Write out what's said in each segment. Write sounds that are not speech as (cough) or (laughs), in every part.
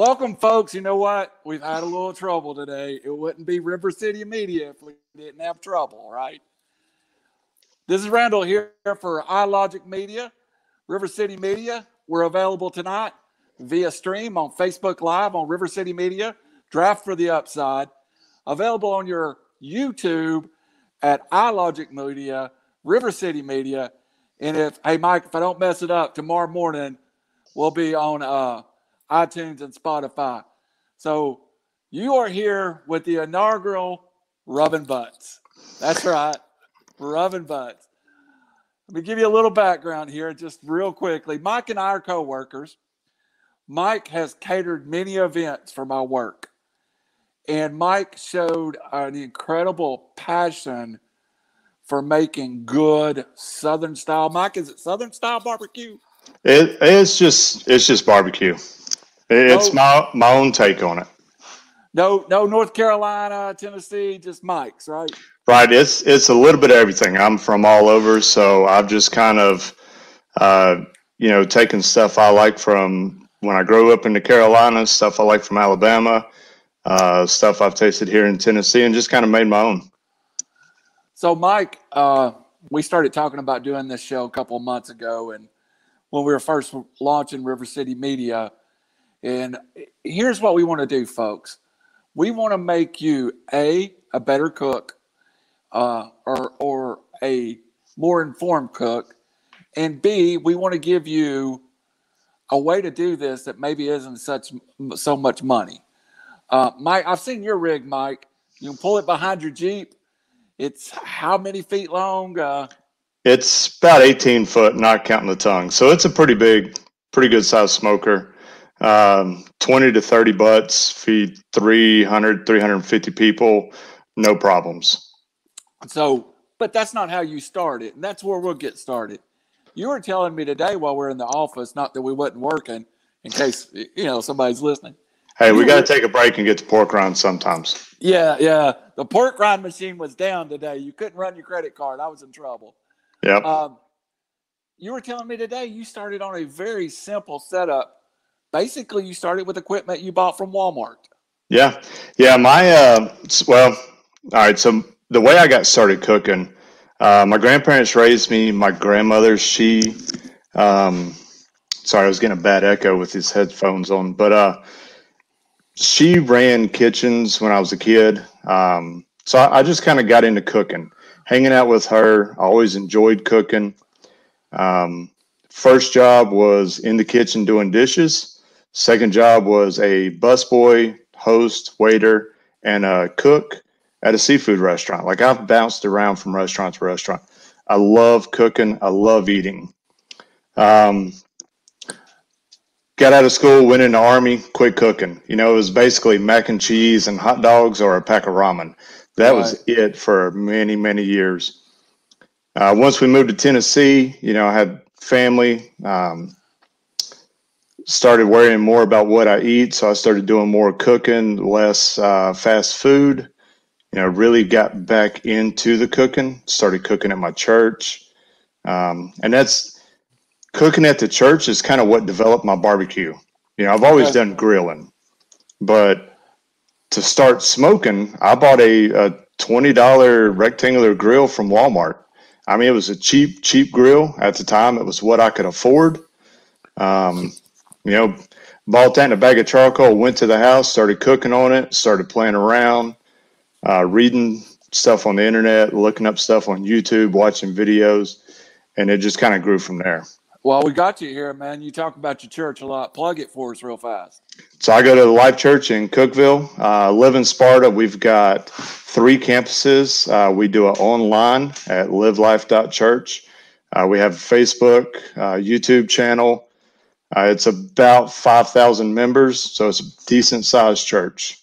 Welcome, folks. You know what? We've had a little trouble today. It wouldn't be River City Media if we didn't have trouble, right? This is Randall here for iLogic Media, River City Media. We're available tonight via stream on Facebook Live on River City Media, Draft for the Upside. Available on your YouTube at iLogic Media, River City Media. And if, hey, Mike, if I don't mess it up, tomorrow morning we'll be on uh, iTunes and Spotify. So you are here with the inaugural Rubbing Butts. That's right, Rubbing Butts. Let me give you a little background here, just real quickly. Mike and I are co workers. Mike has catered many events for my work. And Mike showed an incredible passion for making good Southern style. Mike, is it Southern style barbecue? It, it's just it's just barbecue. It's my my own take on it. No, no North Carolina, Tennessee, just Mike's, right? Right. It's it's a little bit of everything. I'm from all over, so I've just kind of uh, you know taken stuff I like from when I grew up in the Carolinas, stuff I like from Alabama, uh, stuff I've tasted here in Tennessee, and just kind of made my own. So, Mike, uh, we started talking about doing this show a couple of months ago, and when we were first launching River City Media, and here's what we want to do, folks. We want to make you a a better cook, uh, or or a more informed cook, and B, we want to give you a way to do this that maybe isn't such so much money. Uh, Mike, I've seen your rig, Mike. You can pull it behind your Jeep. It's how many feet long? Uh, it's about 18 foot, not counting the tongue. So it's a pretty big, pretty good sized smoker um, 20 to 30 butts, feed 300, 350 people, no problems. So, but that's not how you started. And that's where we'll get started. You were telling me today while we are in the office, not that we wasn't working, in case, you know, somebody's listening. Hey, we got to take a break and get to pork rind sometimes. Yeah, yeah. The pork rind machine was down today. You couldn't run your credit card. I was in trouble. Yeah. Um, you were telling me today you started on a very simple setup basically you started with equipment you bought from Walmart. Yeah, yeah. My uh, well, all right. So the way I got started cooking, uh, my grandparents raised me. My grandmother, she, um, sorry, I was getting a bad echo with these headphones on, but uh, she ran kitchens when I was a kid. Um, so I, I just kind of got into cooking, hanging out with her. I always enjoyed cooking. Um, first job was in the kitchen doing dishes. Second job was a busboy, host, waiter, and a cook at a seafood restaurant. Like I've bounced around from restaurant to restaurant. I love cooking. I love eating. Um, got out of school, went in the army, quit cooking. You know, it was basically mac and cheese and hot dogs or a pack of ramen. That right. was it for many, many years. Uh, once we moved to Tennessee, you know, I had family. Um, started worrying more about what I eat. So I started doing more cooking, less uh, fast food. You know, really got back into the cooking, started cooking at my church. Um, and that's cooking at the church is kind of what developed my barbecue. You know, I've always done grilling, but to start smoking, I bought a, a $20 rectangular grill from Walmart. I mean, it was a cheap, cheap grill at the time. It was what I could afford. Um, you know, bought that in a bag of charcoal, went to the house, started cooking on it, started playing around, uh, reading stuff on the internet, looking up stuff on YouTube, watching videos, and it just kind of grew from there. Well, we got you here, man. You talk about your church a lot. Plug it for us real fast. So I go to the Life Church in Cookeville. Uh, live in Sparta. We've got three campuses. Uh, we do it online at livelife.church. Uh, we have Facebook, uh, YouTube channel, uh, it's about 5,000 members, so it's a decent sized church.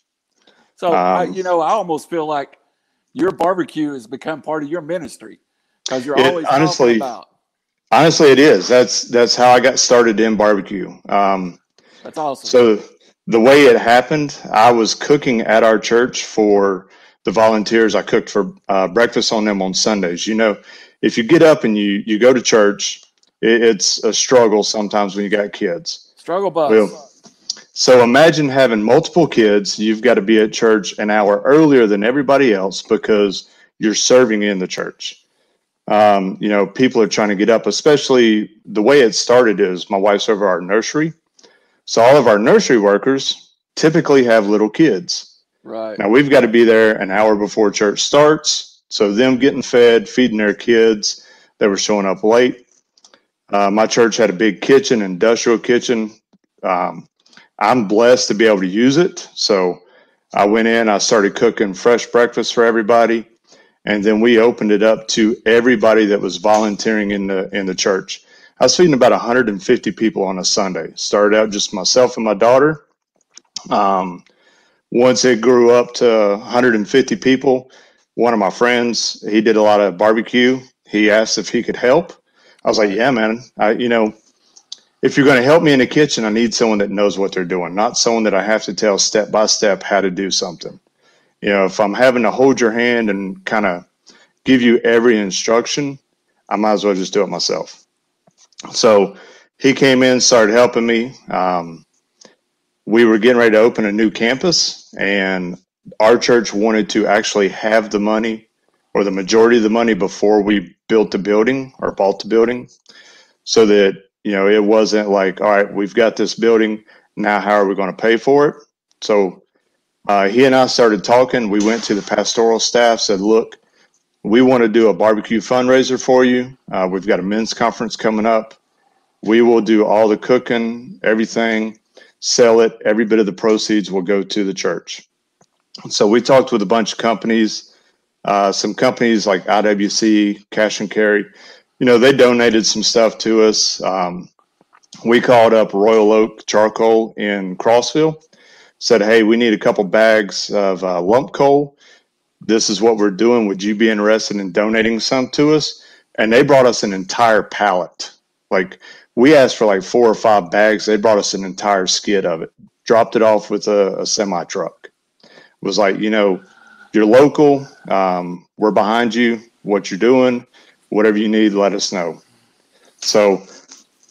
So, um, I, you know, I almost feel like your barbecue has become part of your ministry because you're always it, honestly, about. Honestly, it is. That's that's how I got started in barbecue. Um, that's awesome. So the way it happened, I was cooking at our church for the volunteers. I cooked for uh, breakfast on them on Sundays. You know, if you get up and you you go to church it, it's a struggle sometimes when you got kids. Struggle bus. Well, So imagine having multiple kids. You've got to be at church an hour earlier than everybody else because you're serving in the church. Um, you know, people are trying to get up, especially the way it started is my wife's over our nursery. So all of our nursery workers typically have little kids. Right. Now we've got to be there an hour before church starts. So them getting fed, feeding their kids, they were showing up late. Uh, my church had a big kitchen, industrial kitchen. Um, I'm blessed to be able to use it. So I went in, I started cooking fresh breakfast for everybody, and then we opened it up to everybody that was volunteering in the in the church. I was feeding about 150 people on a Sunday. Started out just myself and my daughter. Um, once it grew up to 150 people, one of my friends, he did a lot of barbecue. He asked if he could help. I was like, "Yeah, man. I, you know, if you're going to help me in the kitchen, I need someone that knows what they're doing, not someone that I have to tell step by step how to do something. You know, if I'm having to hold your hand and kind of give you every instruction, I might as well just do it myself. So he came in, started helping me. Um, we were getting ready to open a new campus, and our church wanted to actually have the money or the majority of the money before we built the building or bought the building so that you know, it wasn't like, all right, we've got this building. Now, how are we going to pay for it? So uh, he and I started talking. We went to the pastoral staff, said, look, we want to do a barbecue fundraiser for you. Uh, we've got a men's conference coming up. We will do all the cooking, everything, sell it. Every bit of the proceeds will go to the church. So we talked with a bunch of companies, uh, some companies like IWC, Cash and Carry you know, they donated some stuff to us. Um, we called up Royal Oak Charcoal in Crossville, said, hey, we need a couple bags of uh, lump coal. This is what we're doing. Would you be interested in donating some to us? And they brought us an entire pallet. Like we asked for like four or five bags. They brought us an entire skid of it, dropped it off with a, a semi truck. Was like, you know, you're local. Um, we're behind you. What you're doing whatever you need, let us know. So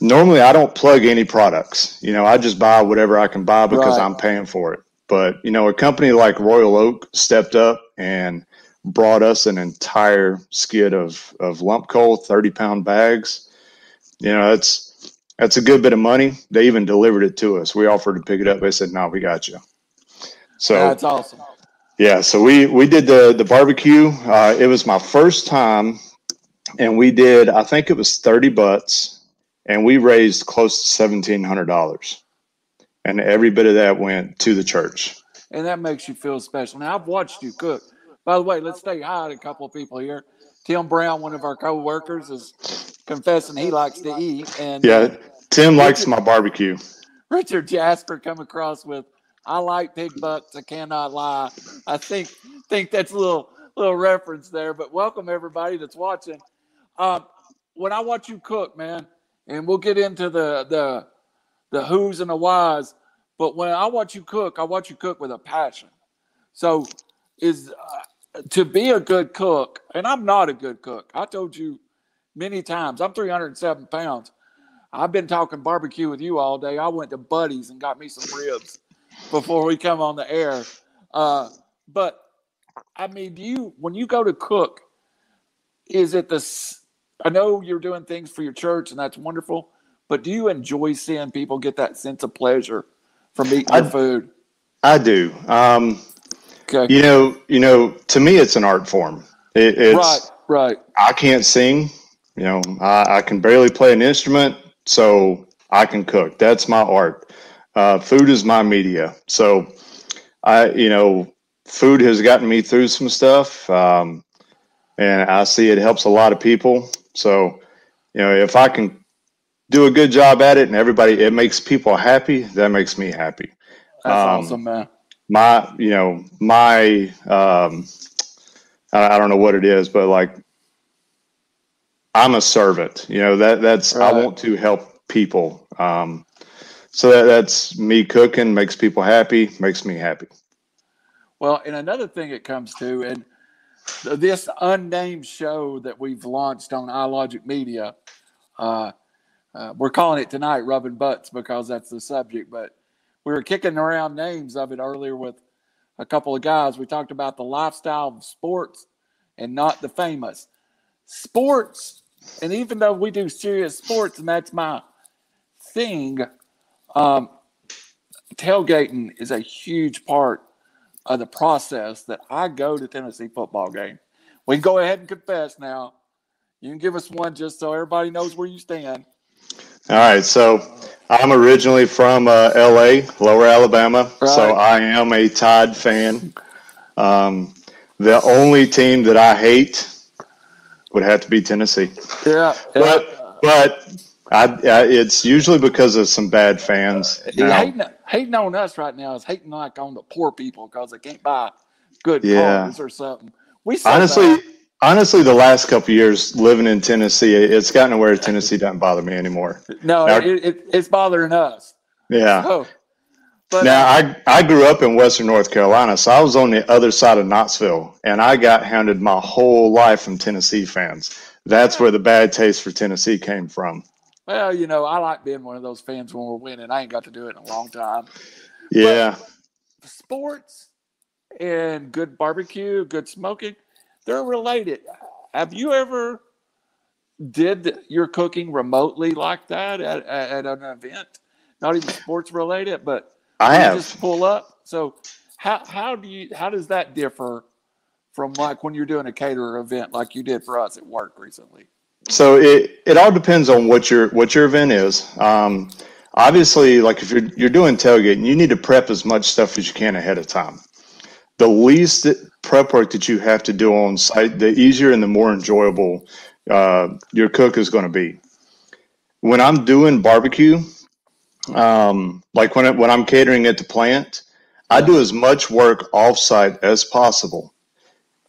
normally I don't plug any products. You know, I just buy whatever I can buy because right. I'm paying for it. But, you know, a company like Royal Oak stepped up and brought us an entire skid of, of lump coal, 30 pound bags. You know, that's, that's a good bit of money. They even delivered it to us. We offered to pick it up. They said, no, we got you. So that's awesome. Yeah. So we, we did the, the barbecue. Uh, it was my first time and we did i think it was 30 butts and we raised close to $1700 and every bit of that went to the church. And that makes you feel special. Now i've watched you cook. By the way let's say hi to a couple of people here. Tim brown one of our co-workers is confessing he likes to eat and yeah tim richard, likes my barbecue. Richard jasper come across with i like pig butts i cannot lie i think think that's a little little reference there but welcome everybody that's watching uh, when I watch you cook, man, and we'll get into the the the who's and the whys, but when I watch you cook, I watch you cook with a passion. So, is uh, to be a good cook, and I'm not a good cook. I told you many times. I'm 307 pounds. I've been talking barbecue with you all day. I went to Buddy's and got me some ribs before we come on the air. Uh, but I mean, do you when you go to cook, is it the I know you're doing things for your church, and that's wonderful. But do you enjoy seeing people get that sense of pleasure from eating I, food? I do. Um, okay. You know, you know, to me, it's an art form. It, it's right, right. I can't sing. You know, I, I, can barely play an instrument, so I can cook. That's my art. Uh, food is my media. So, I, you know, food has gotten me through some stuff, um, and I see it helps a lot of people. So, you know, if I can do a good job at it and everybody, it makes people happy, that makes me happy. That's um, awesome, man. My, you know, my, um, I, I don't know what it is, but like, I'm a servant, you know, that that's, right. I want to help people. Um, so that, that's me cooking makes people happy, makes me happy. Well, and another thing it comes to, and this unnamed show that we've launched on iLogic Media. Uh, uh, we're calling it tonight "Rubbing Butts" because that's the subject. But we were kicking around names of it earlier with a couple of guys. We talked about the lifestyle of sports and not the famous. Sports, and even though we do serious sports, and that's my thing, um, tailgating is a huge part of the process that I go to Tennessee football game. We can go ahead and confess now. You can give us one just so everybody knows where you stand. All right. So I'm originally from uh, LA, Lower Alabama. Right. So I am a Tide fan. Um, the only team that I hate would have to be Tennessee. Yeah, But, but I, I, it's usually because of some bad fans. Uh, now- hating, hating on us right now is hating like on the poor people because they can't buy good Yeah. cars or something. We honestly, that. honestly, the last couple of years living in Tennessee, it's gotten to where Tennessee doesn't bother me anymore. no, now- it, it, it's bothering us. Yeah. Oh, but Now, I, I grew up in Western North Carolina, so I was on the other side of Knoxville, and I got hounded my whole life from Tennessee fans. That's where the bad taste for Tennessee came from. Well, you know, I like being one of those fans when we're winning. I ain't got to do it in a long time. Yeah. Sports and good barbecue, good smoking, they're related. Have you ever did your cooking remotely like that at, at, at an event? Not even sports related, but I have. just pull up. So how how do you how does that differ from like when you're doing a caterer event like you did for us at work recently? So it, it all depends on what your what your event is. Um, obviously, like if you're you're doing tailgating, you need to prep as much stuff as you can ahead of time. The least prep work that you have to do on site, the easier and the more enjoyable uh, your cook is going to be. When I'm doing barbecue, um, like when it, when I'm catering at the plant, I do as much work offsite as possible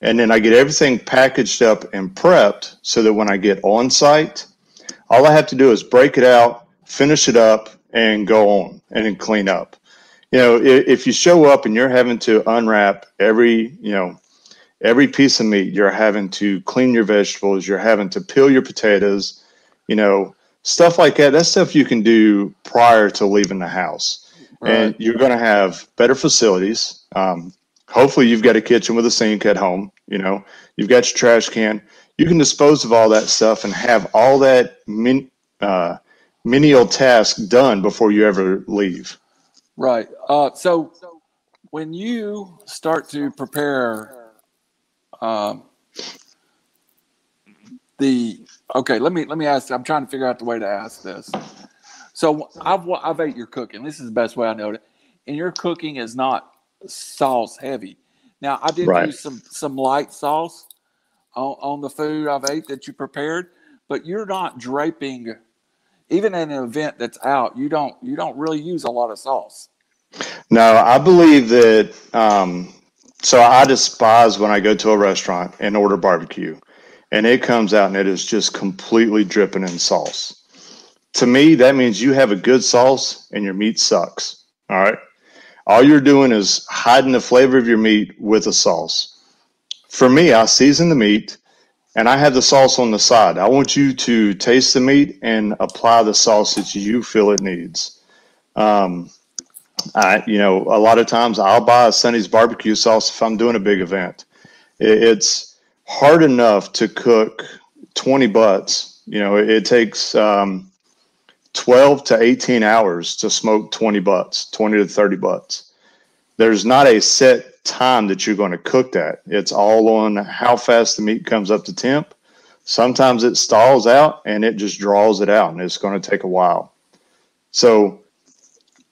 and then I get everything packaged up and prepped so that when I get on site, all I have to do is break it out, finish it up, and go on and then clean up. You know, if, if you show up and you're having to unwrap every, you know, every piece of meat, you're having to clean your vegetables, you're having to peel your potatoes, you know, stuff like that. That's stuff you can do prior to leaving the house and you're going to have better facilities. Um, hopefully, you've got a kitchen with a sink at home. You know, you've got your trash can. You can dispose of all that stuff and have all that min, uh, menial task done before you ever leave. Right. Uh, so when you start to prepare um, the okay, let me let me ask. I'm trying to figure out the way to ask this. So I've I've ate your cooking. This is the best way I know it. And your cooking is not sauce heavy. Now I did Right. use some some light sauce on, on the food I've ate that you prepared, but you're not draping. Even in an event that's out, you don't you don't really use a lot of sauce. No, I believe that. Um, so I despise when I go to a restaurant and order barbecue, and it comes out and it is just completely dripping in sauce. To me, that means you have a good sauce and your meat sucks. All right. All you're doing is hiding the flavor of your meat with a sauce. For me, I season the meat and I have the sauce on the side. I want you to taste the meat and apply the sauce that you feel it needs. Um, I, you know, a lot of times I'll buy a Sonny's barbecue sauce if I'm doing a big event. It's hard enough to cook 20 butts. You know, it, takes um, 12 to 18 hours to smoke 20 butts, 20 to 30 butts. There's not a set time that you're going to cook that. It's all on how fast the meat comes up to temp. Sometimes it stalls out and it just draws it out, and it's going to take a while. So,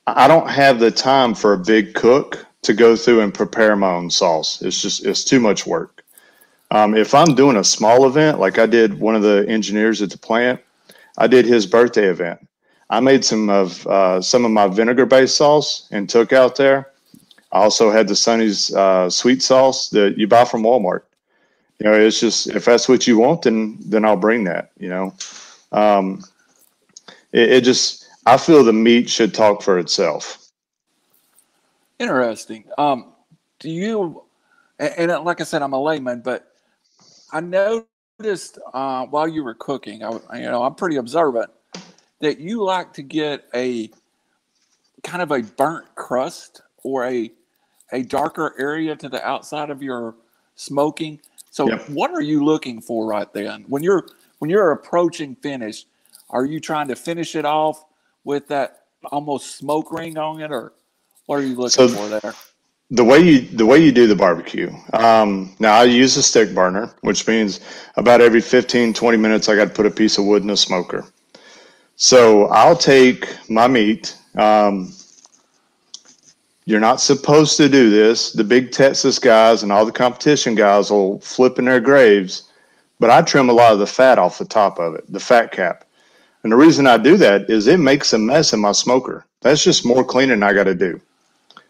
I don't have the time for a big cook to go through and prepare my own sauce. It's just it's too much work. Um, if I'm doing a small event, like I did one of the engineers at the plant, I did his birthday event. I made some of uh, some of my vinegar based sauce and took out there. I also had the Sonny's uh, sweet sauce that you buy from Walmart. You know, it's just if that's what you want, then then I'll bring that. You know, um, it, it just I feel the meat should talk for itself. Interesting. Um, do you? And, and like I said, I'm a layman, but I noticed uh, while you were cooking, I, you know, I'm pretty observant that you like to get a kind of a burnt crust or a a darker area to the outside of your smoking. So Yep. what are you looking for right then? When you're when you're approaching finish, are you trying to finish it off with that almost smoke ring on it or what are you looking So- for there? the way you the way you do the barbecue um, now i use a stick burner which means about every 15 20 minutes i got to put a piece of wood in a smoker so i'll take my meat um, you're not supposed to do this the big texas guys and all the competition guys will flip in their graves but i trim a lot of the fat off the top of it the fat cap and the reason i do that is it makes a mess in my smoker that's just more cleaning i got to do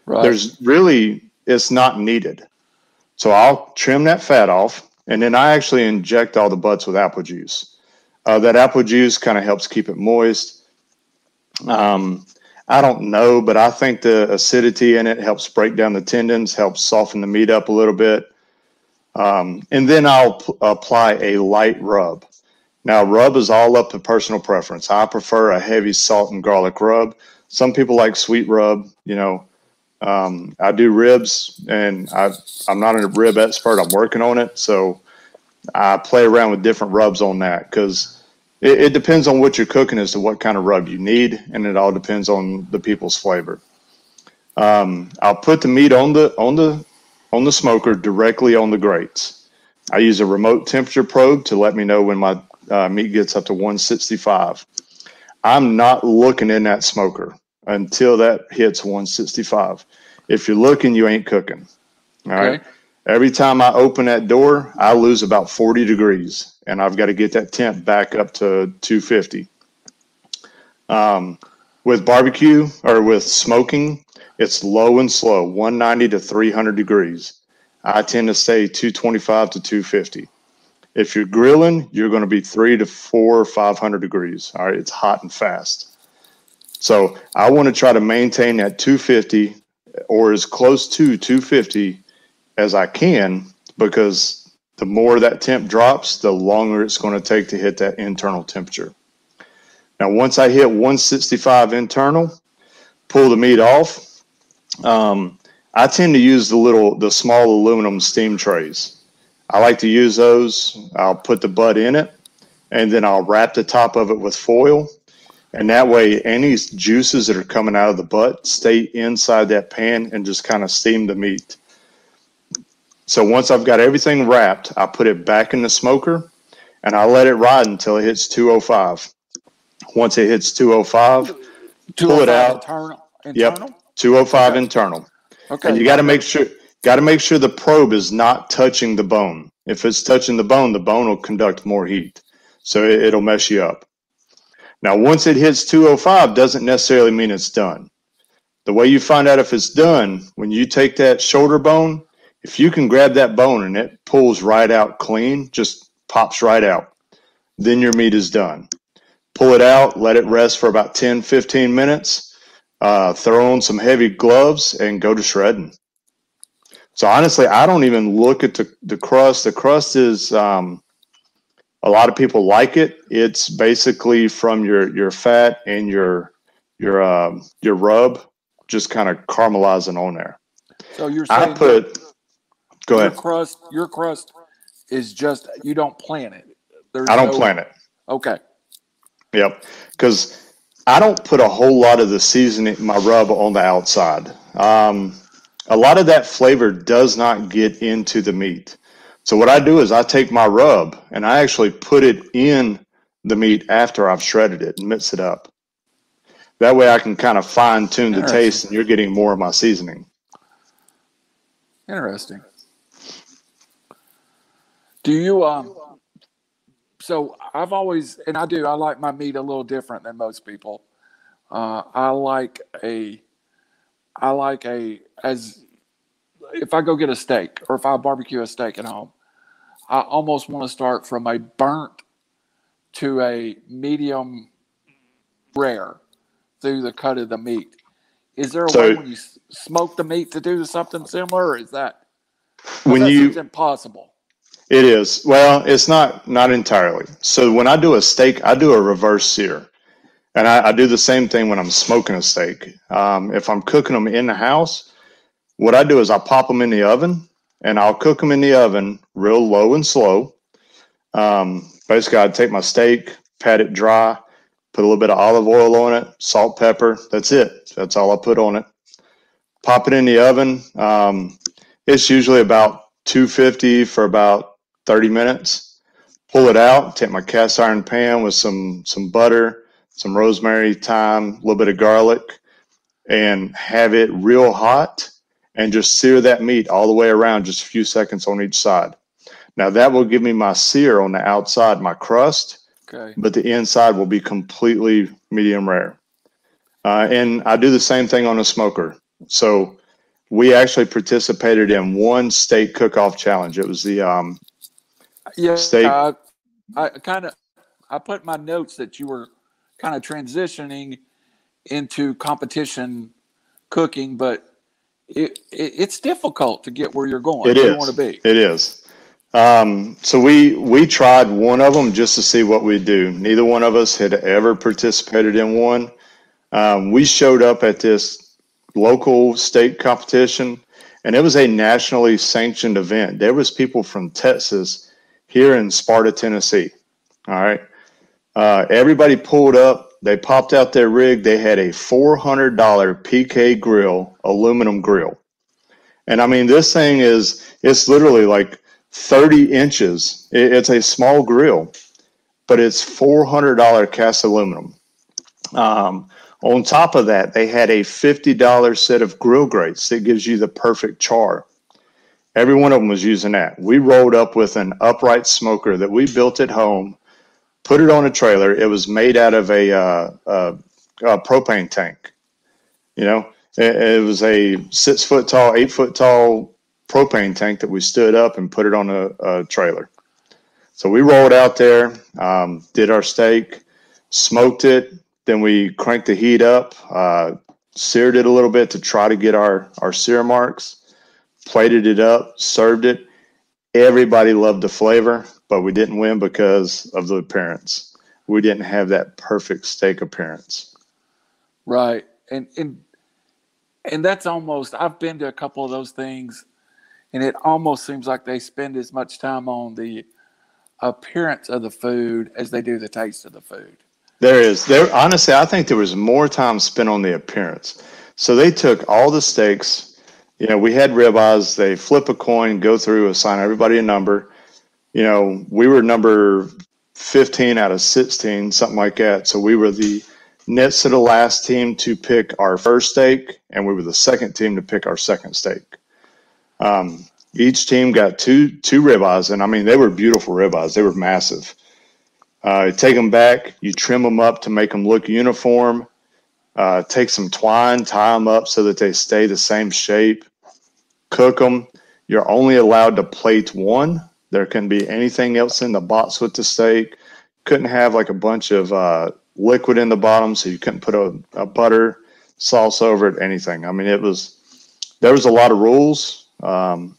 Right. there's really it's not needed. So I'll trim that fat off, and then I actually inject all the butts with apple juice. Uh, that apple juice kind of helps keep it moist. Um, I don't know, but I think the acidity in it helps break down the tendons, helps soften the meat up a little bit. Um, and then I'll apply a light rub. Now, rub is all up to personal preference. I prefer a heavy salt and garlic rub. Some people like sweet rub, you know. Um, I do ribs, and I, I'm not a rib expert. I'm working on it, so I play around with different rubs on that because it, it depends on what you're cooking as to what kind of rub you need, and it all depends on the people's flavor. Um, I'll put the meat on the on the on the smoker directly on the grates. I use a remote temperature probe to let me know when my uh, meat gets up to 165. I'm not looking in that smoker until that hits 165. If you're looking, you ain't cooking. All right. Every time I open that door, I lose about 40 degrees, and I've got to get that temp back up to 250. Um, with barbecue or with smoking, it's low and slow, 190 to 300 degrees. I tend to stay 225 to 250. If you're grilling, you're going to be three to four or 500 degrees. All right. It's hot and fast. So I want to try to maintain that 250 or as close to 250 as I can because the more that temp drops, the longer it's going to take to hit that internal temperature. Now, once I hit 165 internal, pull the meat off. Um, I tend to use the little, the small aluminum steam trays. I like to use those. I'll put the butt in it and then I'll wrap the top of it with foil. And that way, any juices that are coming out of the butt stay inside that pan and just kind of steam the meat. So once I've got everything wrapped, I put it back in the smoker and I let it ride until it hits 205. Once it hits 205, Pull it oh out. Internal. Yep. 205 Okay. internal. Okay. And you got to make sure got to make sure the probe is not touching the bone. If it's touching the bone, the bone will conduct more heat. So it, it'll mess you up. Now, once it hits 205 doesn't necessarily mean it's done. The way you find out if it's done, when you take that shoulder bone, if you can grab that bone and it pulls right out clean, just pops right out, then your meat is done. Pull it out, let it rest for about 10, 15 minutes, uh, throw on some heavy gloves, and go to shredding. So honestly, I don't even look at the, the crust. The crust is um, a lot of people like it. It's basically from your your fat and your your um, your rub, just kind of caramelizing on there. So you're saying I put. Go your ahead. crust, your crust is just you don't plan it. There's I don't no- plan it. Okay. Yep. Because I don't put a whole lot of the seasoning, my rub on the outside. Um, a lot of that flavor does not get into the meat. So what I do is I take my rub and I actually put it in the meat after I've shredded it and mix it up. That way I can kind of fine tune the taste and you're getting more of my seasoning. Interesting. Do you um so I've always and I do I like my meat a little different than most people. Uh I like a I like a as if I go get a steak or if I barbecue a steak at home, I almost want to start from a burnt to a medium rare through the cut of the meat. Is there a So- way when you smoke the meat to do something similar, or is that When that you impossible? It is. Well, it's not not entirely. So when I do a steak, I do a reverse sear. And I, I do the same thing when I'm smoking a steak. Um, if I'm cooking them in the house, what I do is I pop them in the oven and I'll cook them in the oven real low and slow. Um, basically, I'd take my steak, pat it dry, put a little bit of olive oil on it, salt, pepper. That's it. That's all I put on it. Pop it in the oven. Um, it's usually about 250 for about 30 minutes. Pull it out. Take my cast iron pan with some some butter, some rosemary, thyme, a little bit of garlic, and have it real hot and just sear that meat all the way around, just a few seconds on each side. Now that will give me my sear on the outside, my crust, Okay. but the inside will be completely medium rare. Uh, and I do the same thing on a smoker. So we actually participated in one state cook-off challenge. It was the um, Yeah. Steak. I, I kind of I put my notes that you were kind of transitioning into competition cooking, but it, it it's difficult to get where you're going. It is. You want to be. It is. Um, so we we tried one of them just to see what we'd do. Neither one of us had ever participated in one. Um, we showed up at this local state competition, and it was a nationally sanctioned event. There was people from Texas here in Sparta, Tennessee. All right, uh, everybody pulled up. They popped out their rig. They had a four hundred dollar PK grill, aluminum grill, and I mean this thing is it's literally like 30 inches. It- It's a small grill, but it's $400 cast aluminum. Um, on top of that, they had a $50 set of grill grates that gives you the perfect char. Every one of them was using that. We rolled up with an upright smoker that we built at home, put it on a trailer. It was made out of a, uh, uh, a propane tank. You know, it, it was a six foot tall, eight foot tall propane tank that we stood up and put it on a, a trailer. So we rolled out there, um, did our steak, smoked it, then we cranked the heat up, uh, seared it a little bit to try to get our, our sear marks, plated it up, served it. Everybody loved the flavor, but we didn't win because of the appearance. We didn't have that perfect steak appearance. Right. And and and that's almost I've been to a couple of those things and it almost seems like they spend as much time on the appearance of the food as they do the taste of the food. There is. There honestly, I think there was more time spent on the appearance. So they took all the steaks. You know, we had ribeyes. They flip a coin, go through, assign everybody a number. You know, we were number 15 out of 16, something like that. So we were the next to the last team to pick our first steak, and we were the second team to pick our second steak. Um, each team got two two ribeyes, and I mean they were beautiful ribeyes. They were massive. Uh, take them back, you trim them up to make them look uniform. Uh, take some twine, tie them up so that they stay the same shape. Cook them. You're only allowed to plate one. There can be anything else in the box with the steak. Couldn't have like a bunch of uh, liquid in the bottom, so you couldn't put a, a butter sauce over it. Anything. I mean, it was there was a lot of rules. Um,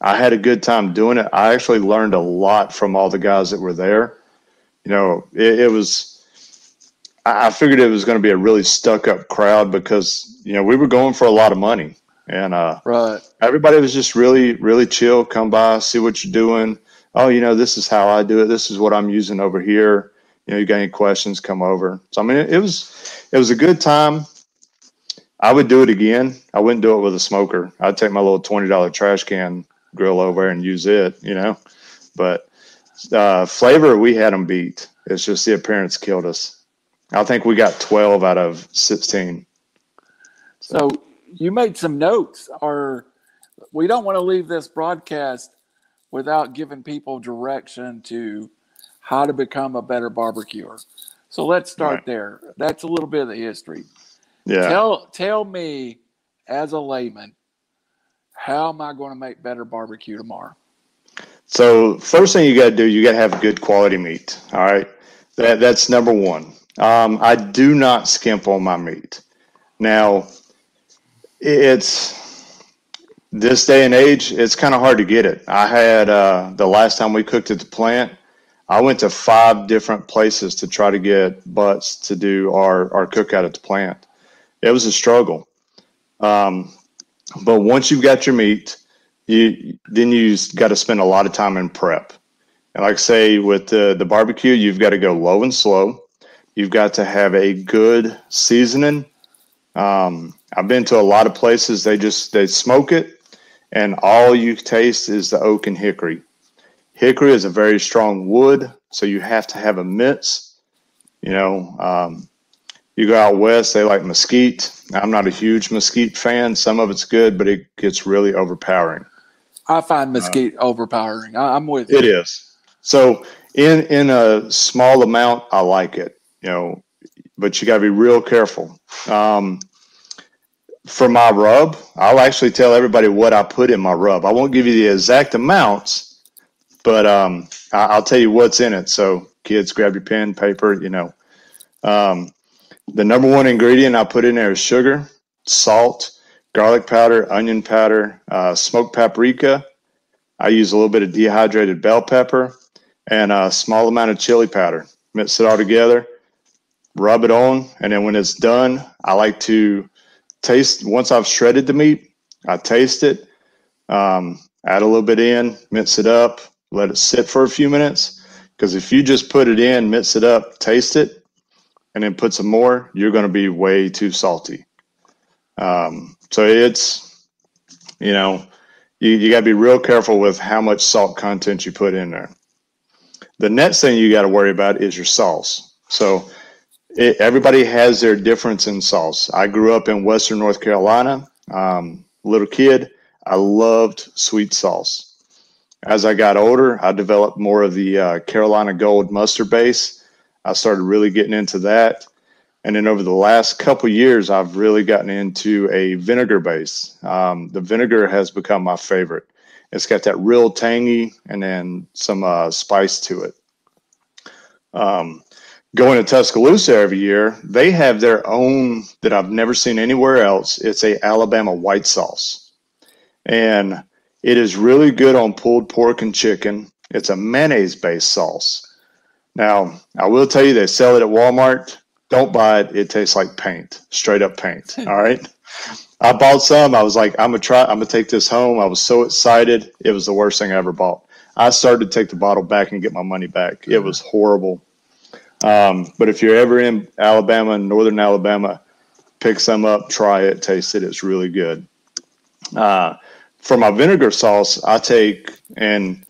I had a good time doing it. I actually learned a lot from all the guys that were there. You know, it, it was. I figured it was going to be a really stuck up crowd because you know we were going for a lot of money, and uh, Right. everybody was just really really chill. Come by, see what you're doing. Oh, you know, this is how I do it. This is what I'm using over here. You know, you got any questions? Come over. So I mean, it, it was it was a good time. I would do it again. I wouldn't do it with a smoker. I'd take my little twenty dollar trash can grill over there and use it. You know, but uh, flavor we had them beat. It's just the appearance killed us. I think we got twelve out of sixteen. So you made some notes or we don't want to leave this broadcast without giving people direction to how to become a better barbecuer. So let's start Right. there. That's a little bit of the history. Yeah. Tell tell me as a layman, how am I going to make better barbecue tomorrow? So first thing you got to do, you got to have good quality meat. All right, that that's number one. Um, I do not skimp on my meat. Now, it's this day and age, it's kind of hard to get it. I had uh, the last time we cooked at the plant, I went to five different places to try to get butts to do our, our cookout at the plant. It was a struggle. Um, but once you've got your meat, you then you've got to spend a lot of time in prep. And like I say, with the, the barbecue, you've got to go low and slow. You've got to have a good seasoning. Um, I've been to a lot of places. They just they smoke it, and all you taste is the oak and hickory. Hickory is a very strong wood, so you have to have a mix. You know, um, you go out west, they like mesquite. I'm not a huge mesquite fan. Some of it's good, but it gets really overpowering. I find mesquite uh, overpowering. I, am with you. It is. So in in a small amount, I like it. You know, but you got to be real careful. Um, for my rub, I'll actually tell everybody what I put in my rub. I won't give you the exact amounts, but um, I, will tell you what's in it. So kids, grab your pen, paper. You know, um, the number one ingredient I put in there is sugar, salt, garlic powder, onion powder, uh, smoked paprika. I use a little bit of dehydrated bell pepper and a small amount of chili powder. Mix it all together, rub it on, and then when it's done, I like to taste. Once I've shredded the meat, I taste it, um, add a little bit in, mix it up, let it sit for a few minutes. Because if you just put it in, mix it up, taste it, and then put some more, you're going to be way too salty. Um, so it's, you know, you, you got to be real careful with how much salt content you put in there. The next thing you got to worry about is your sauce. So it, everybody has their difference in sauce. I grew up in Western North Carolina. Um, little kid, I loved sweet sauce. As I got older, I developed more of the uh, Carolina Gold mustard base. I started really getting into that. And then over the last couple years, I've really gotten into a vinegar base. Um, the vinegar has become my favorite. It's got that real tangy and then some uh, spice to it. Um, going to Tuscaloosa every year, they have their own that I've never seen anywhere else. It's a Alabama white sauce, and it is really good on pulled pork and chicken. It's a mayonnaise based sauce. Now, I will tell you they sell it at Walmart. Don't buy it. It tastes like paint, straight up paint. (laughs) All right. I bought some. I was like, I'm gonna try. I'm gonna take this home. I was so excited. It was the worst thing I ever bought. I started to take the bottle back and get my money back. It mm. was horrible. Um, but if you're ever in Alabama, northern Alabama, pick some up, try it, taste it. It's really good. Uh, for my vinegar sauce, I take, and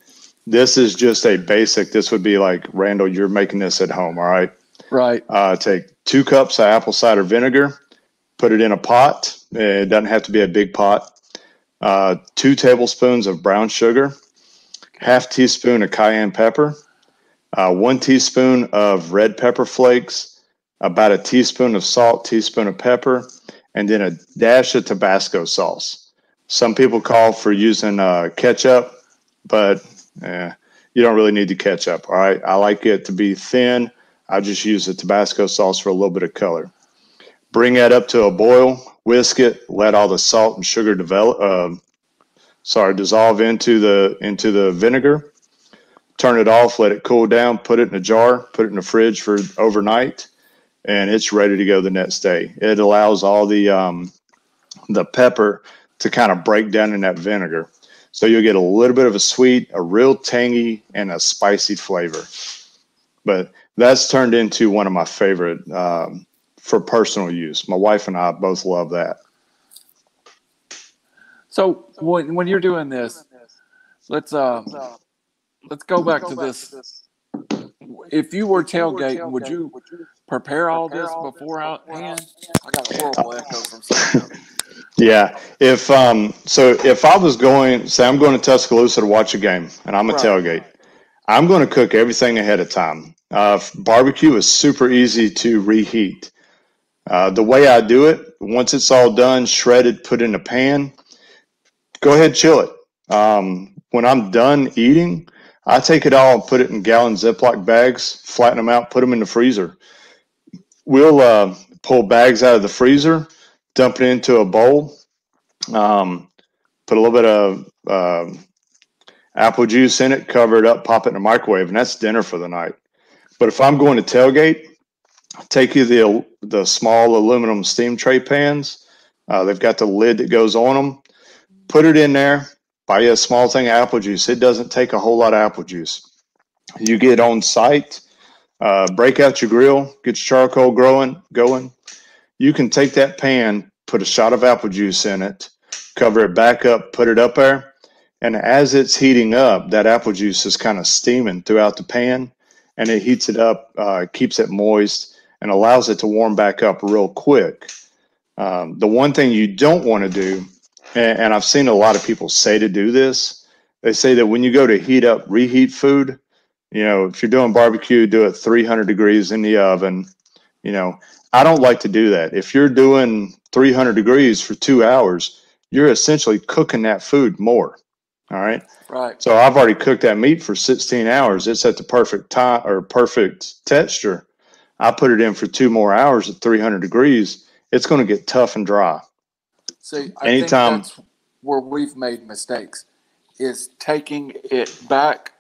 this is just a basic, this would be like, Randall, you're making this at home, all right? Right. Uh, take two cups of apple cider vinegar, put it in a pot. It doesn't have to be a big pot. Uh, two tablespoons of brown sugar, half teaspoon of cayenne pepper, uh, one teaspoon of red pepper flakes, about a teaspoon of salt, teaspoon of pepper, and then a dash of Tabasco sauce. Some people call for using uh, ketchup, but eh, you don't really need the ketchup. All right, I like it to be thin. I just use the Tabasco sauce for a little bit of color. Bring that up to a boil, whisk it, let all the salt and sugar develop. Uh, sorry, dissolve into the into the vinegar turn it off, let it cool down, put it in a jar, put it in the fridge for overnight, and it's ready to go the next day. It allows all the um, the pepper to kind of break down in that vinegar. So you'll get a little bit of a sweet, a real tangy, and a spicy flavor. But that's turned into one of my favorite um, for personal use. My wife and I both love that. So when when you're doing this, let's uh, let's go back to this. If you were tailgating, would you prepare all this beforehand? I got a horrible echo from something. Yeah. If um so if I was going say I'm going to Tuscaloosa to watch a game and I'm a right. tailgate, I'm going to cook everything ahead of time. Uh, barbecue is super easy to reheat. Uh, the way I do it, once it's all done, shredded, put in a pan, go ahead, chill it. Um, when I'm done eating, I take it all and put it in gallon Ziploc bags, flatten them out, put them in the freezer. We'll uh, pull bags out of the freezer, dump it into a bowl, um, put a little bit of uh, apple juice in it, cover it up, pop it in the microwave, and that's dinner for the night. But if I'm going to tailgate, I take you the the small aluminum steam tray pans. Uh, they've got the lid that goes on them. Put it in there. Buy you a small thing of apple juice. It doesn't take a whole lot of apple juice. You get on site, uh, break out your grill, get your charcoal growing, going. You can take that pan, put a shot of apple juice in it, cover it back up, put it up there, and as it's heating up, that apple juice is kind of steaming throughout the pan, and it heats it up, uh, keeps it moist, and allows it to warm back up real quick. Um, the one thing you don't want to do, and, and I've seen a lot of people say to do this, they say that when you go to heat up, reheat food, you know, if you're doing barbecue, do it 300 degrees in the oven. You know, I don't like to do that. If you're doing 300 degrees for two hours, you're essentially cooking that food more. All right. Right. So I've already cooked that meat for 16 hours. It's at the perfect time or perfect texture. I put it in for two more hours at 300 degrees. It's going to get tough and dry. See, I Anytime- think that's where we've made mistakes is taking it back,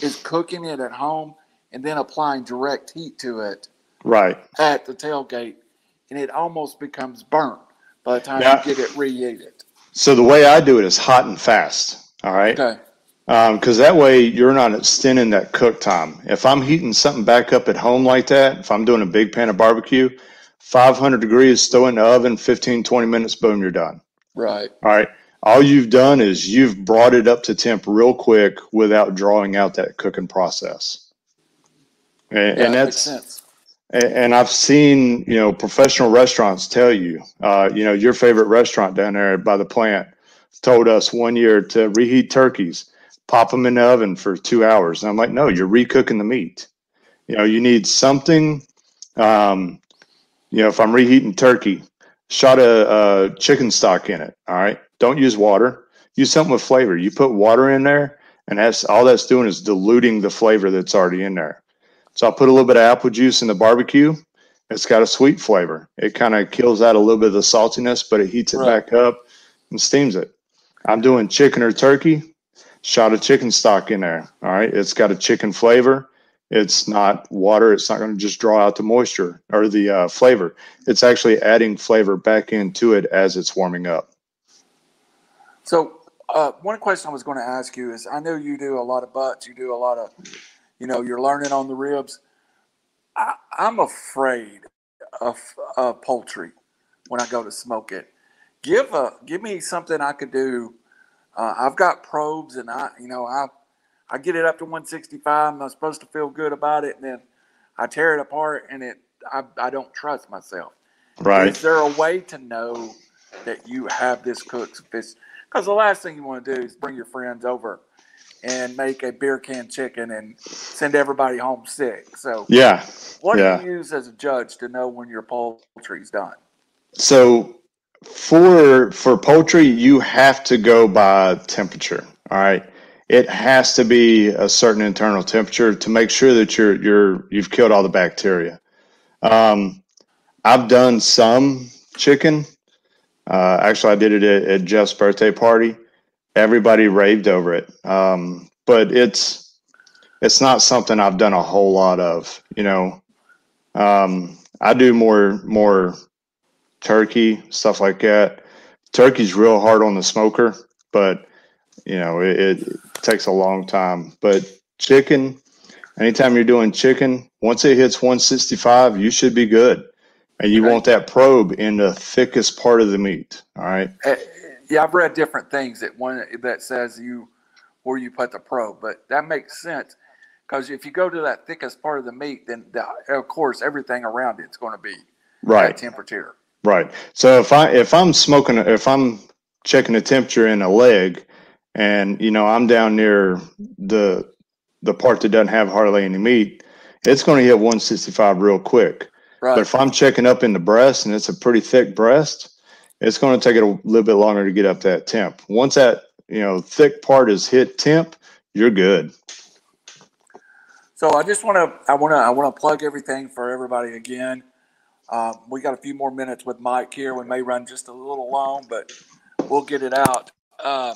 is cooking it at home and then applying direct heat to it Right. at the tailgate, and it almost becomes burnt by the time Yeah. you get it reheated. So the way I do it is hot and fast. All right. Okay. Um, because that way you're not extending that cook time. If I'm heating something back up at home like that, if I'm doing a big pan of barbecue, 500 degrees, throw in the oven, 15, 20 minutes, boom, you're done. Right. All right. All you've done is you've brought it up to temp real quick without drawing out that cooking process. And, Yeah, and that that's, sense. a- and I've seen, you know, professional restaurants tell you, uh, you know, your favorite restaurant down there by the plant told us one year to reheat turkeys, pop them in the oven for two hours. And I'm like, no, you're recooking the meat. You know, you need something. Um, you know, if I'm reheating turkey, shot a, a chicken stock in it. All right. Don't use water. Use something with flavor. You put water in there, and that's all that's doing is diluting the flavor that's already in there. So I'll put a little bit of apple juice in the barbecue. It's got a sweet flavor. It kind of kills out a little bit of the saltiness, but it heats it Right. back up and steams it. I'm doing chicken or turkey, shot a chicken stock in there. All right. It's got a chicken flavor. It's not water. It's not going to just draw out the moisture or the uh, flavor. It's actually adding flavor back into it as it's warming up. So, uh, one question I was going to ask you is I know you do a lot of butts, you do a lot of, you know, you're learning on the ribs. I, I'm afraid of, of poultry when I go to smoke it. Give a give me something I could do. Uh, I've got probes, and I, you know, I I get it up to 165. and I'm supposed to feel good about it, and then I tear it apart, and it I, I don't trust myself. Right. Is there a way to know that you have this cooked fish? Because the last thing you want to do is bring your friends over and make a beer can chicken and send everybody home sick. So, Yeah. what yeah. do you use as a judge to know when your poultry's done? So for for poultry, you have to go by temperature. All right. It has to be a certain internal temperature to make sure that you're you're you've killed all the bacteria. Um, I've done some chicken. Uh, actually, I did it at, at Jeff's birthday party. Everybody raved over it, um, but it's it's not something I've done a whole lot of. You know, um, I do more more turkey, stuff like that. Turkey's real hard on the smoker, but you know it, it takes a long time. But chicken, anytime you're doing chicken, once it hits 165, you should be good, and you Okay. want that probe in the thickest part of the meat. All right. Uh, yeah, I've read different things that one that says you where you put the probe, but that makes sense because if you go to that thickest part of the meat, then the, of course everything around it's going to be Right. temperature. Right. So if I if I'm smoking if I'm checking the temperature in a leg and you know I'm down near the the part that doesn't have hardly any meat, it's going to hit 165 real quick. Right. But if I'm checking up in the breast and it's a pretty thick breast, it's going to take it a little bit longer to get up that temp. Once that, you know, thick part is hit temp, you're good. So I just want to I want to I want to plug everything for everybody again. Um, we got a few more minutes with Mike here. We may run just a little long, but we'll get it out. Uh,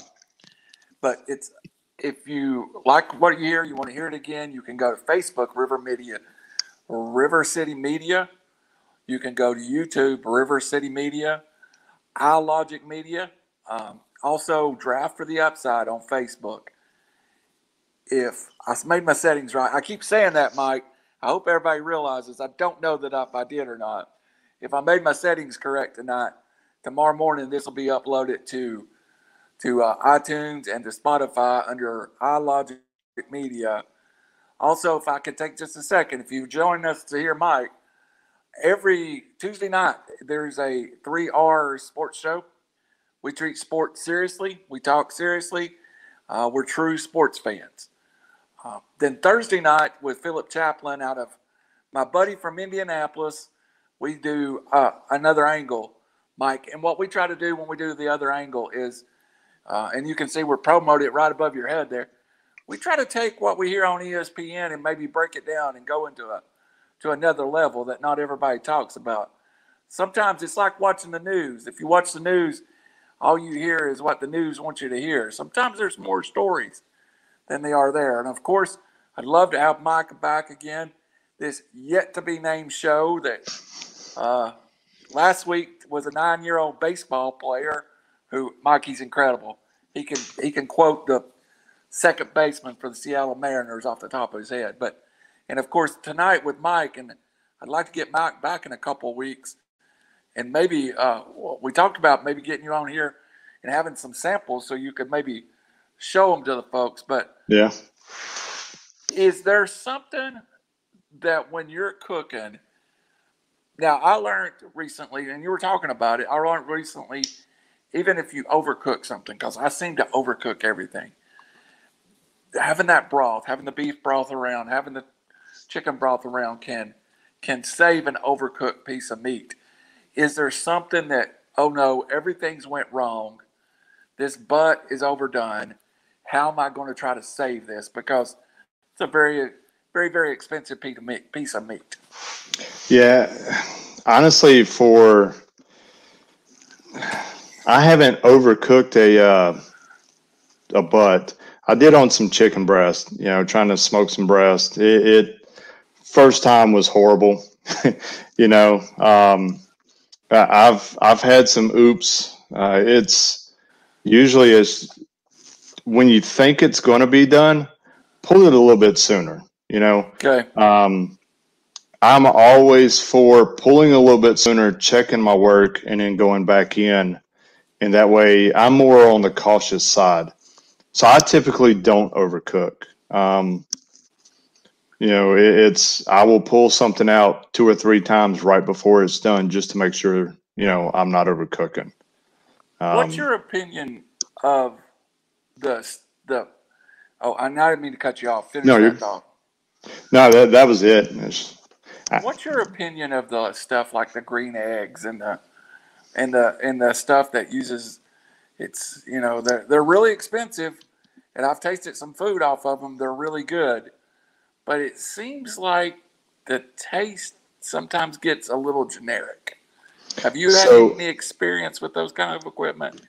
but it's if you like what you hear, you want to hear it again, you can go to Facebook, River Media, River City Media. You can go to YouTube, River City Media, iLogic Media, um, also Draft for the Upside on Facebook. If I made my settings right, I keep saying that, Mike. I hope everybody realizes I don't know that if I did or not. If I made my settings correct tonight, tomorrow morning this will be uploaded to to uh, iTunes and to Spotify under iLogic Media. Also, if I could take just a second, if you join us to hear Mike, every Tuesday night there's a 3R sports show. We treat sports seriously, we talk seriously, uh, we're true sports fans. Uh, then Thursday night with Philip Chaplin out of my buddy from Indianapolis, we do uh, another angle, Mike. And what we try to do when we do the other angle is, uh, and you can see we're promoting it right above your head there. We try to take what we hear on ESPN and maybe break it down and go into a to another level that not everybody talks about. Sometimes it's like watching the news. If you watch the news, all you hear is what the news wants you to hear. Sometimes there's more stories than they are there. And of course, I'd love to have Mike back again. This yet to be named show that uh, last week was a nine year old baseball player who Mike, he's incredible. He can he can quote the second baseman for the Seattle Mariners off the top of his head. But and of course tonight with Mike, and I'd like to get Mike back in a couple of weeks, and maybe uh, we talked about maybe getting you on here and having some samples so you could maybe show them to the folks. But yeah, is there something that when you're cooking? Now I learned recently, and you were talking about it. I learned recently, even if you overcook something, because I seem to overcook everything. Having that broth, having the beef broth around, having the chicken broth around can can save an overcooked piece of meat. Is there something that oh no, everything's went wrong? This butt is overdone how am I going to try to save this? Because it's a very, very, very expensive piece of meat. Piece of meat. Yeah, honestly, for I haven't overcooked a uh, a butt. I did on some chicken breast. You know, trying to smoke some breast. It, it first time was horrible. (laughs) you know, um, I've I've had some oops. Uh, it's usually as when you think it's going to be done, pull it a little bit sooner. You know. Okay. Um, I'm always for pulling a little bit sooner, checking my work, and then going back in, and that way I'm more on the cautious side. So I typically don't overcook. Um, you know, it, it's I will pull something out two or three times right before it's done, just to make sure you know I'm not overcooking. Um, What's your opinion of the the oh I didn't mean to cut you off. Finish no, that thought. No, that that was it. I, What's your opinion of the stuff like the green eggs and the and the and the stuff that uses it's you know they're they're really expensive and I've tasted some food off of them. They're really good, but it seems like the taste sometimes gets a little generic. Have you had so, any experience with those kind of equipment?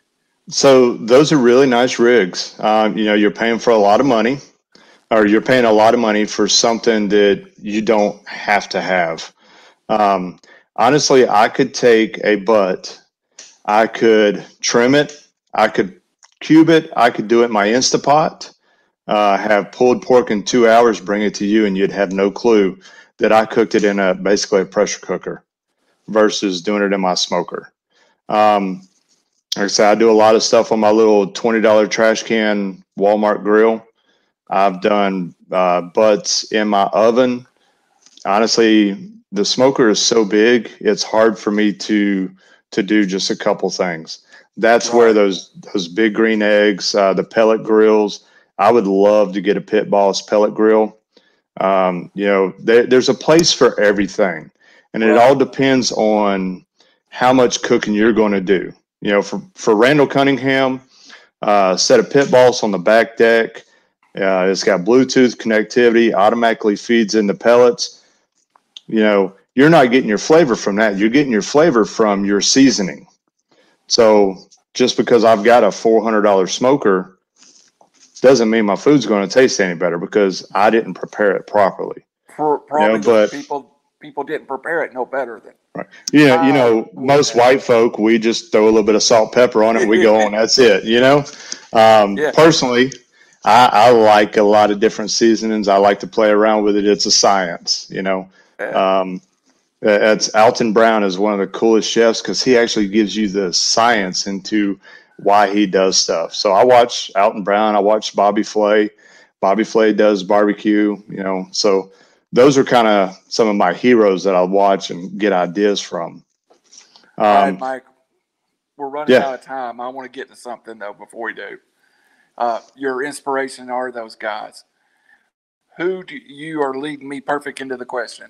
So those are really nice rigs. Um, you know, you're paying for a lot of money, or you're paying a lot of money for something that you don't have to have. Um, honestly, I could take a butt, I could trim it, I could cube it, I could do it in my Instapot, uh, have pulled pork in two hours, bring it to you, and you'd have no clue that I cooked it in a basically a pressure cooker versus doing it in my smoker. Um, like I said, I do a lot of stuff on my little $20 trash can Walmart grill. I've done uh, butts in my oven. Honestly, the smoker is so big, it's hard for me to to do just a couple things. That's where those those big green eggs, uh, the pellet grills. I would love to get a Pit Boss pellet grill. Um, you know, there, there's a place for everything, and it all depends on how much cooking you're going to do. You know, for, for Randall Cunningham, uh, set of Pit Boss on the back deck. Uh, it's got Bluetooth connectivity, automatically feeds in the pellets. You know, you're not getting your flavor from that. You're getting your flavor from your seasoning. So just because I've got a $400 smoker, doesn't mean my food's going to taste any better because I didn't prepare it properly. For, probably but- people people didn't prepare it no better than right. Yeah, you know, Uh, most white folk, we just throw a little bit of salt, pepper on it. We go on. That's it. You know, um, Yeah. personally, I, I like a lot of different seasonings. I like to play around with it. It's a science. You know. Um, it's Alton Brown is one of the coolest chefs because he actually gives you the science into why he does stuff. So I watch Alton Brown. I watch Bobby Flay. Bobby Flay does barbecue. You know, so those are kind of some of my heroes that I watch and get ideas from. All right, Um, Mike. We're running yeah. out of time. I want to get to something though before we do. Uh, your inspiration are those guys. Who do you are leading me perfect into the question?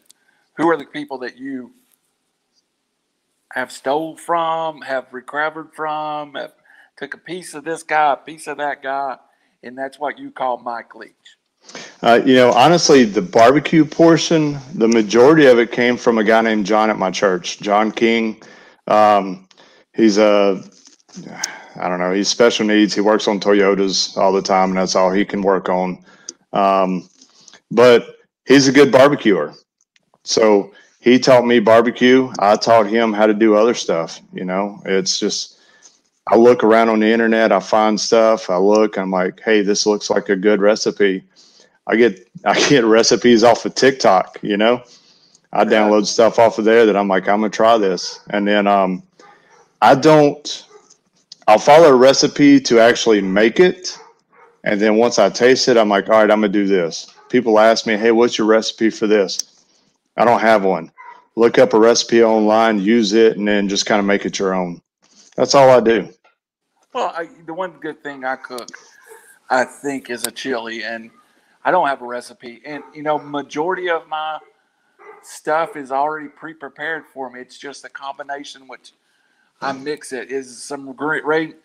Who are the people that you have stole from, have recovered from, have took a piece of this guy, a piece of that guy, and that's what you call Mike Leach. Uh, you know, honestly, the barbecue portion, the majority of it came from a guy named John at my church, John King. Um, he's a, I don't know, he's special needs. He works on Toyotas all the time, and that's all he can work on. Um, but he's a good barbecuer. So he taught me barbecue. I taught him how to do other stuff. You know, it's just, I look around on the internet, I find stuff, I look, I'm like, hey, this looks like a good recipe. I get (laughs) I get recipes off of TikTok, you know. I download stuff off of there that I'm like, I'm gonna try this. And then um I don't I'll follow a recipe to actually make it. And then once I taste it, I'm like, all right, I'm gonna do this. People ask me, hey, what's your recipe for this? I don't have one. Look up a recipe online, use it, and then just kind of make it your own. That's all I do. Well, I, the one good thing I cook, I think, is a chili, and I don't have a recipe. And you know, majority of my stuff is already pre-prepared for me. It's just a combination which I mix it. Is some great,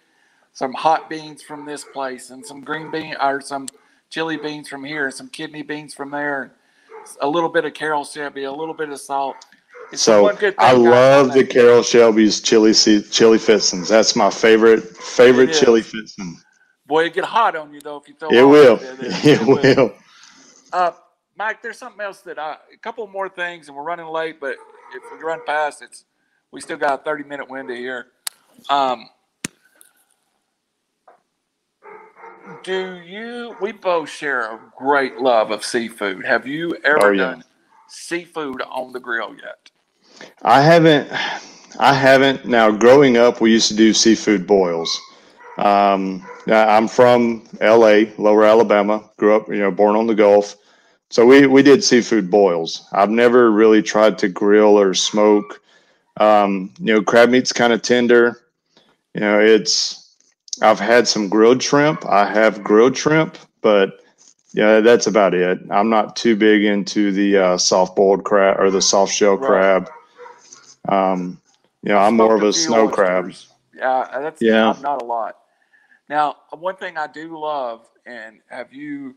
some hot beans from this place, and some green bean or some chili beans from here, and some kidney beans from there, a little bit of Carroll Shelby, a little bit of salt. It's So I love the. Carroll Shelby's chili chili fixins. That's my favorite favorite chili fixin. Boy, it get hot on you though if you throw. It will. in. (laughs) It will. Uh, Mike, there's something else that I, a couple more things, and we're running late, but if we run past, it's we still got a 30 minute window here. Um, do you? We both share a great love of seafood. Have you ever Oh, yeah. done seafood on the grill yet? I haven't. I haven't. Now, growing up, we used to do seafood boils. Um, I'm from L.A., Lower Alabama. Grew up, you know, born on the Gulf. So we we did seafood boils. I've never really tried to grill or smoke. Um, you know, crab meat's kind of tender. You know, it's. I've had some grilled shrimp. I have grilled shrimp, but yeah, that's about it. I'm not too big into the uh, soft boiled crab or the soft shell Right. crab. Um, you know, I'm more of a snow crab. Yeah, that's Yeah. I'm not a lot. Now, one thing I do love, and have you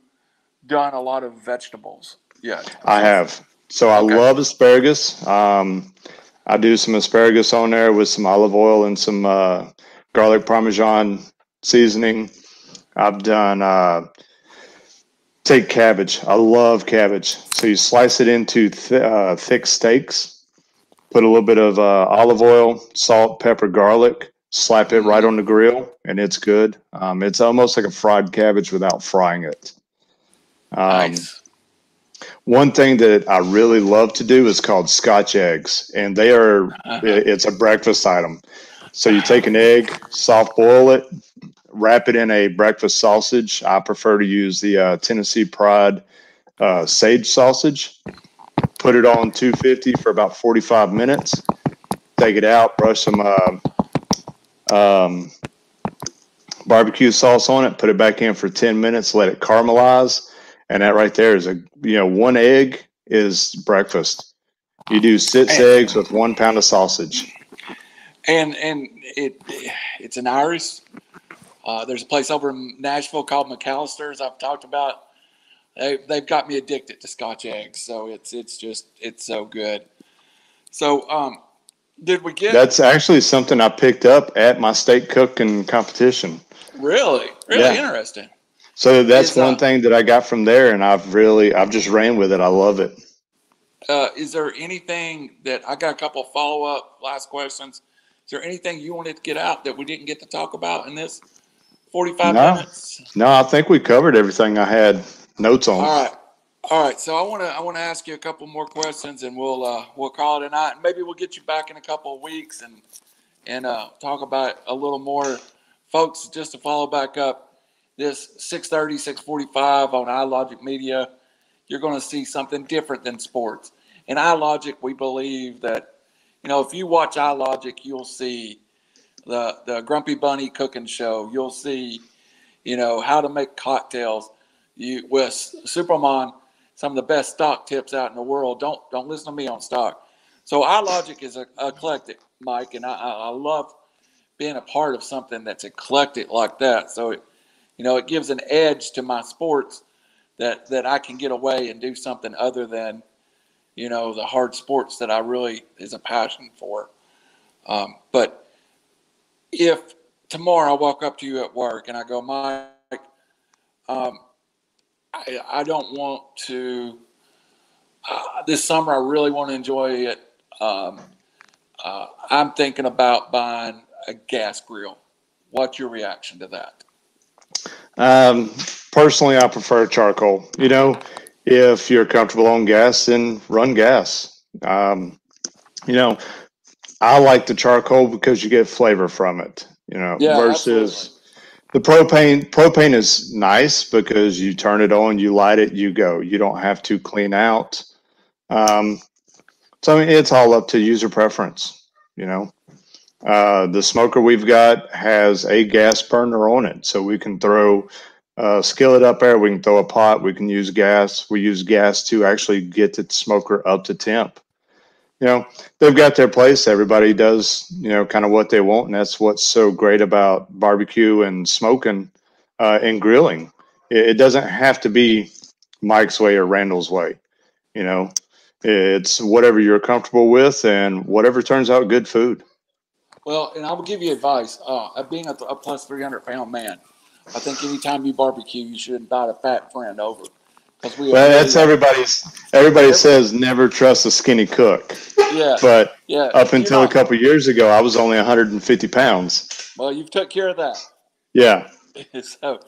done a lot of vegetables yet? I have. So I love asparagus. Um, I do some asparagus on there with some olive oil and some uh, garlic parmesan seasoning. I've done uh, take cabbage. I love cabbage. So you slice it into th- uh, thick steaks. Put a little bit of uh, olive oil, salt, pepper, garlic. Slap it right on the grill, and it's good. Um, it's almost like a fried cabbage without frying it. Um, Nice. one thing that I really love to do is called Scotch eggs, and they are Uh-huh. it's a breakfast item. So you take an egg, soft boil it, wrap it in a breakfast sausage. I prefer to use the uh, Tennessee Pride uh, sage sausage. Put it on 250 for about 45 minutes. Take it out, brush some uh, um, barbecue sauce on it. Put it back in for 10 minutes. Let it caramelize and that right there is a you know one egg is breakfast. You do six And- eggs with one pound of sausage. And and it it's an Irish. Uh, there's a place over in Nashville called McAllister's. I've talked about. They they've got me addicted to Scotch eggs. So it's it's just it's so good. So um, did we get That's actually something I picked up at my state cooking competition. really really Yeah. interesting? So that's Is, uh, one thing that I got from there, and I've really, I've just ran with it. I love it. Uh, is there anything that I got a couple follow up last questions? Is there anything you wanted to get out that we didn't get to talk about in this 45 No. minutes? No, I think we covered everything I had notes on. All right. All right. So I want to I want to ask you a couple more questions and we'll uh, we'll call it a night. Maybe we'll get you back in a couple of weeks and and uh, talk about a little more. Folks, just to follow back up, this 630, 645 on iLogic Media, you're going to see something different than sports. In iLogic, we believe that, you know, if you watch iLogic, you'll see the, the Grumpy Bunny cooking show. You'll see, you know, how to make cocktails. You with Superman, some of the best stock tips out in the world. Don't don't listen to me on stock. So iLogic is a, eclectic, Mike, and I, I I love being a part of something that's eclectic like that. So, it, you know, it gives an edge to my sports that that I can get away and do something other than, you know, the hard sports that I really is a passion for. Um, but if tomorrow I walk up to you at work and I go, Mike, um, I, I don't want to. Uh, this summer, I really want to enjoy it. Um, uh, I'm thinking about buying a gas grill. What's your reaction to that? Um, personally, I prefer charcoal. You know, if you're comfortable on gas, then run gas. Um, you know, I like the charcoal because you get flavor from it. You know, Yeah, versus the propane. Propane is nice because you turn it on, you light it, you go. You don't have to clean out. Um, so I mean, it's all up to user preference. You know. Uh, the smoker we've got has a gas burner on it, so we can throw a skillet up there. We can throw a pot. We can use gas. We use gas to actually get the smoker up to temp. You know, they've got their place. Everybody does, you know, kind of what they want, and that's what's so great about barbecue and smoking uh, and grilling. It, it doesn't have to be Mike's way or Randall's way. You know, it's whatever you're comfortable with and whatever turns out good food. Well, and I will give you advice. Uh, being a, a plus 300 pound man, I think anytime you barbecue, you should invite a fat friend over. Well, that's everybody's. Everybody says never trust a skinny cook, Yeah, but yeah. up until a not- couple years ago, I was only 150 pounds. Well, you've took care of that. Yeah, (laughs) so,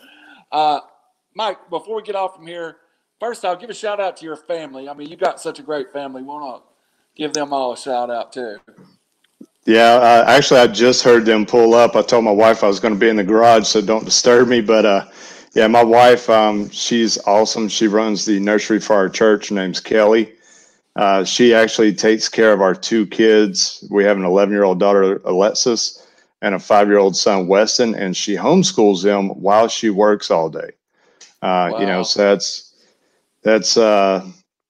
uh, Mike, before we get off from here, first I'll give a shout out to your family. I mean, you've got such a great family. Want to give them all a shout out too. yeah. Uh, actually, I just heard them pull up. I told my wife I was going to be in the garage, so don't disturb me. But uh, yeah, my wife, um, she's awesome. She runs the nursery for our church. Her name's Kelly. Uh, she actually takes care of our two kids. We have an 11 year old daughter, Alexis, and a five year old son, Weston, and she homeschools them while she works all day. Uh, You know, so that's that's uh,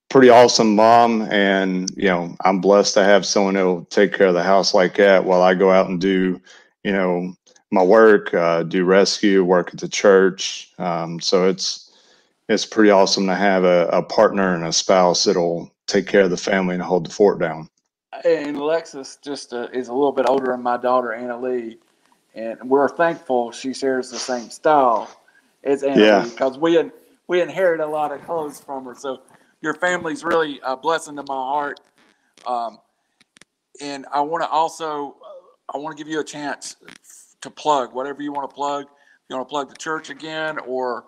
pretty awesome, mom. And you know, I'm blessed to have someone who'll take care of the house like that while I go out and do, you know, my work, uh, do rescue, work at the church. Um, so it's it's pretty awesome to have a, a partner and a spouse that'll take care of the family and hold the fort down. And Alexis just uh, is a little bit older than my daughter Anna Lee, and we're thankful she shares the same style as Anna Yeah. Lee because we in, we inherit a lot of clothes from her. So your family's really a blessing to my heart. Um, and I want to also I want to give you a chance to plug whatever you want to plug. You want to plug the church again or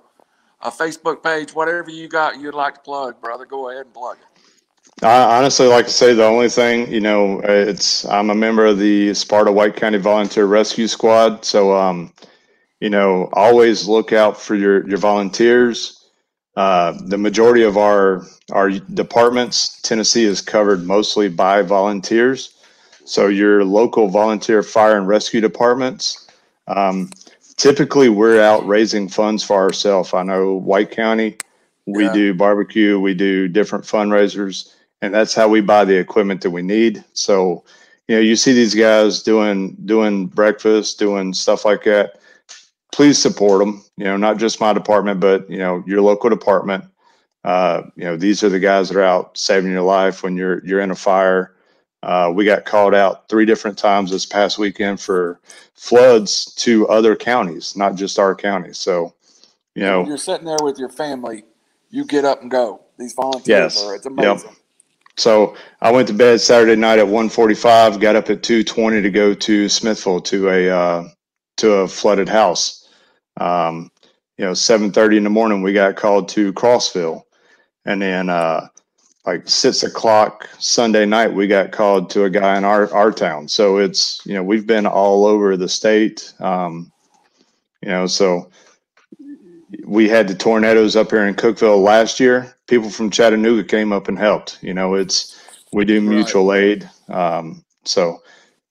a Facebook page, whatever you got you'd like to plug, brother. Go ahead and plug it. I honestly like to say the only thing, you know, it's I'm a member of the Sparta White County Volunteer Rescue Squad, so um, you know, always look out for your your volunteers. Uh, the majority of our our departments, Tennessee is covered mostly by volunteers. So your local volunteer fire and rescue departments, um, typically we're out raising funds for ourselves. I know White County, we Yeah. do barbecue, we do different fundraisers and that's how we buy the equipment that we need. So, you know, you see these guys doing doing breakfast, doing stuff like that. Please support them. You know, not just my department, but you know, your local department. Uh, you know, these are the guys that are out saving your life when you're you're in a fire. Uh, we got called out three different times this past weekend for floods to other counties, not just our county. So, you know, you're sitting there with your family, you get up and go. These volunteers Yes. are, it's Yep. amazing. So I went to bed Saturday night at 1:45. Got up at 2:20 to go to Smithville to a uh, to a flooded house. Um, you know, 7:30 in the morning we got called to Crossville, and then uh, like six o'clock Sunday night we got called to a guy in our our town. So it's you know we've been all over the state. Um, you know, so we had the tornadoes up here in Cookeville last year. People from Chattanooga came up and helped. You know, it's we do Right. mutual aid. Um, so,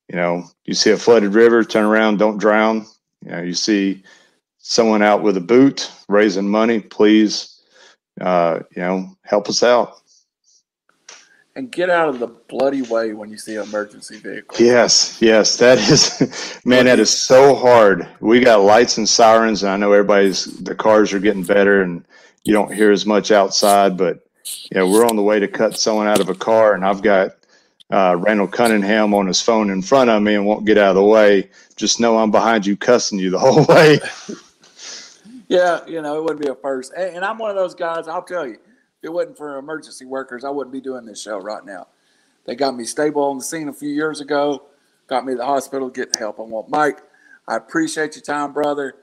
you know, you see a flooded river, turn around, don't drown. You know, you see someone out with a boot raising money, please, uh, you know, help us out. And get out of the bloody way when you see an emergency vehicle. Yes, yes, that is, (laughs) man, that is so hard. We got lights and sirens, and I know everybody's the cars are getting better, and you don't hear as much outside. But yeah, we're on the way to cut someone out of a car, and I've got uh, Randall Cunningham on his phone in front of me and won't get out of the way. Just know I'm behind you, cussing you the (laughs) whole way. Yeah, you know, it wouldn't be a first. And, and I'm one of those guys, I'll tell you, if it wasn't for emergency workers, I wouldn't be doing this show right now. They got me stable on the scene a few years ago, got me to the hospital, get help I want. Mike, I appreciate your time, brother.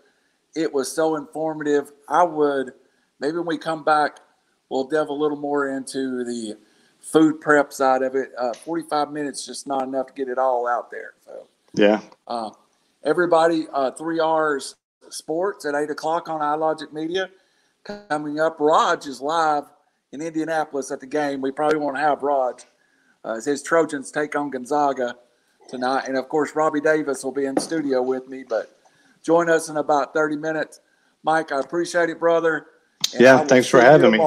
It was so informative. I would, maybe when we come back, we'll delve a little more into the food prep side of it. Uh, 45 minutes just not enough to get it all out there. So, Yeah, uh, everybody, uh, three R's sports at eight o'clock on iLogic Media. Coming up, Raj is live in Indianapolis at the game. We probably won't have Raj uh, as his Trojans take on Gonzaga tonight. And of course, Robbie Davis will be in studio with me, but join us in about 30 minutes. Mike, I appreciate it, brother. And Yeah, thanks for having me.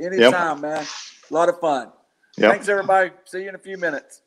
Anytime, man. A lot of fun. yep. Thanks, everybody. See you in a few minutes.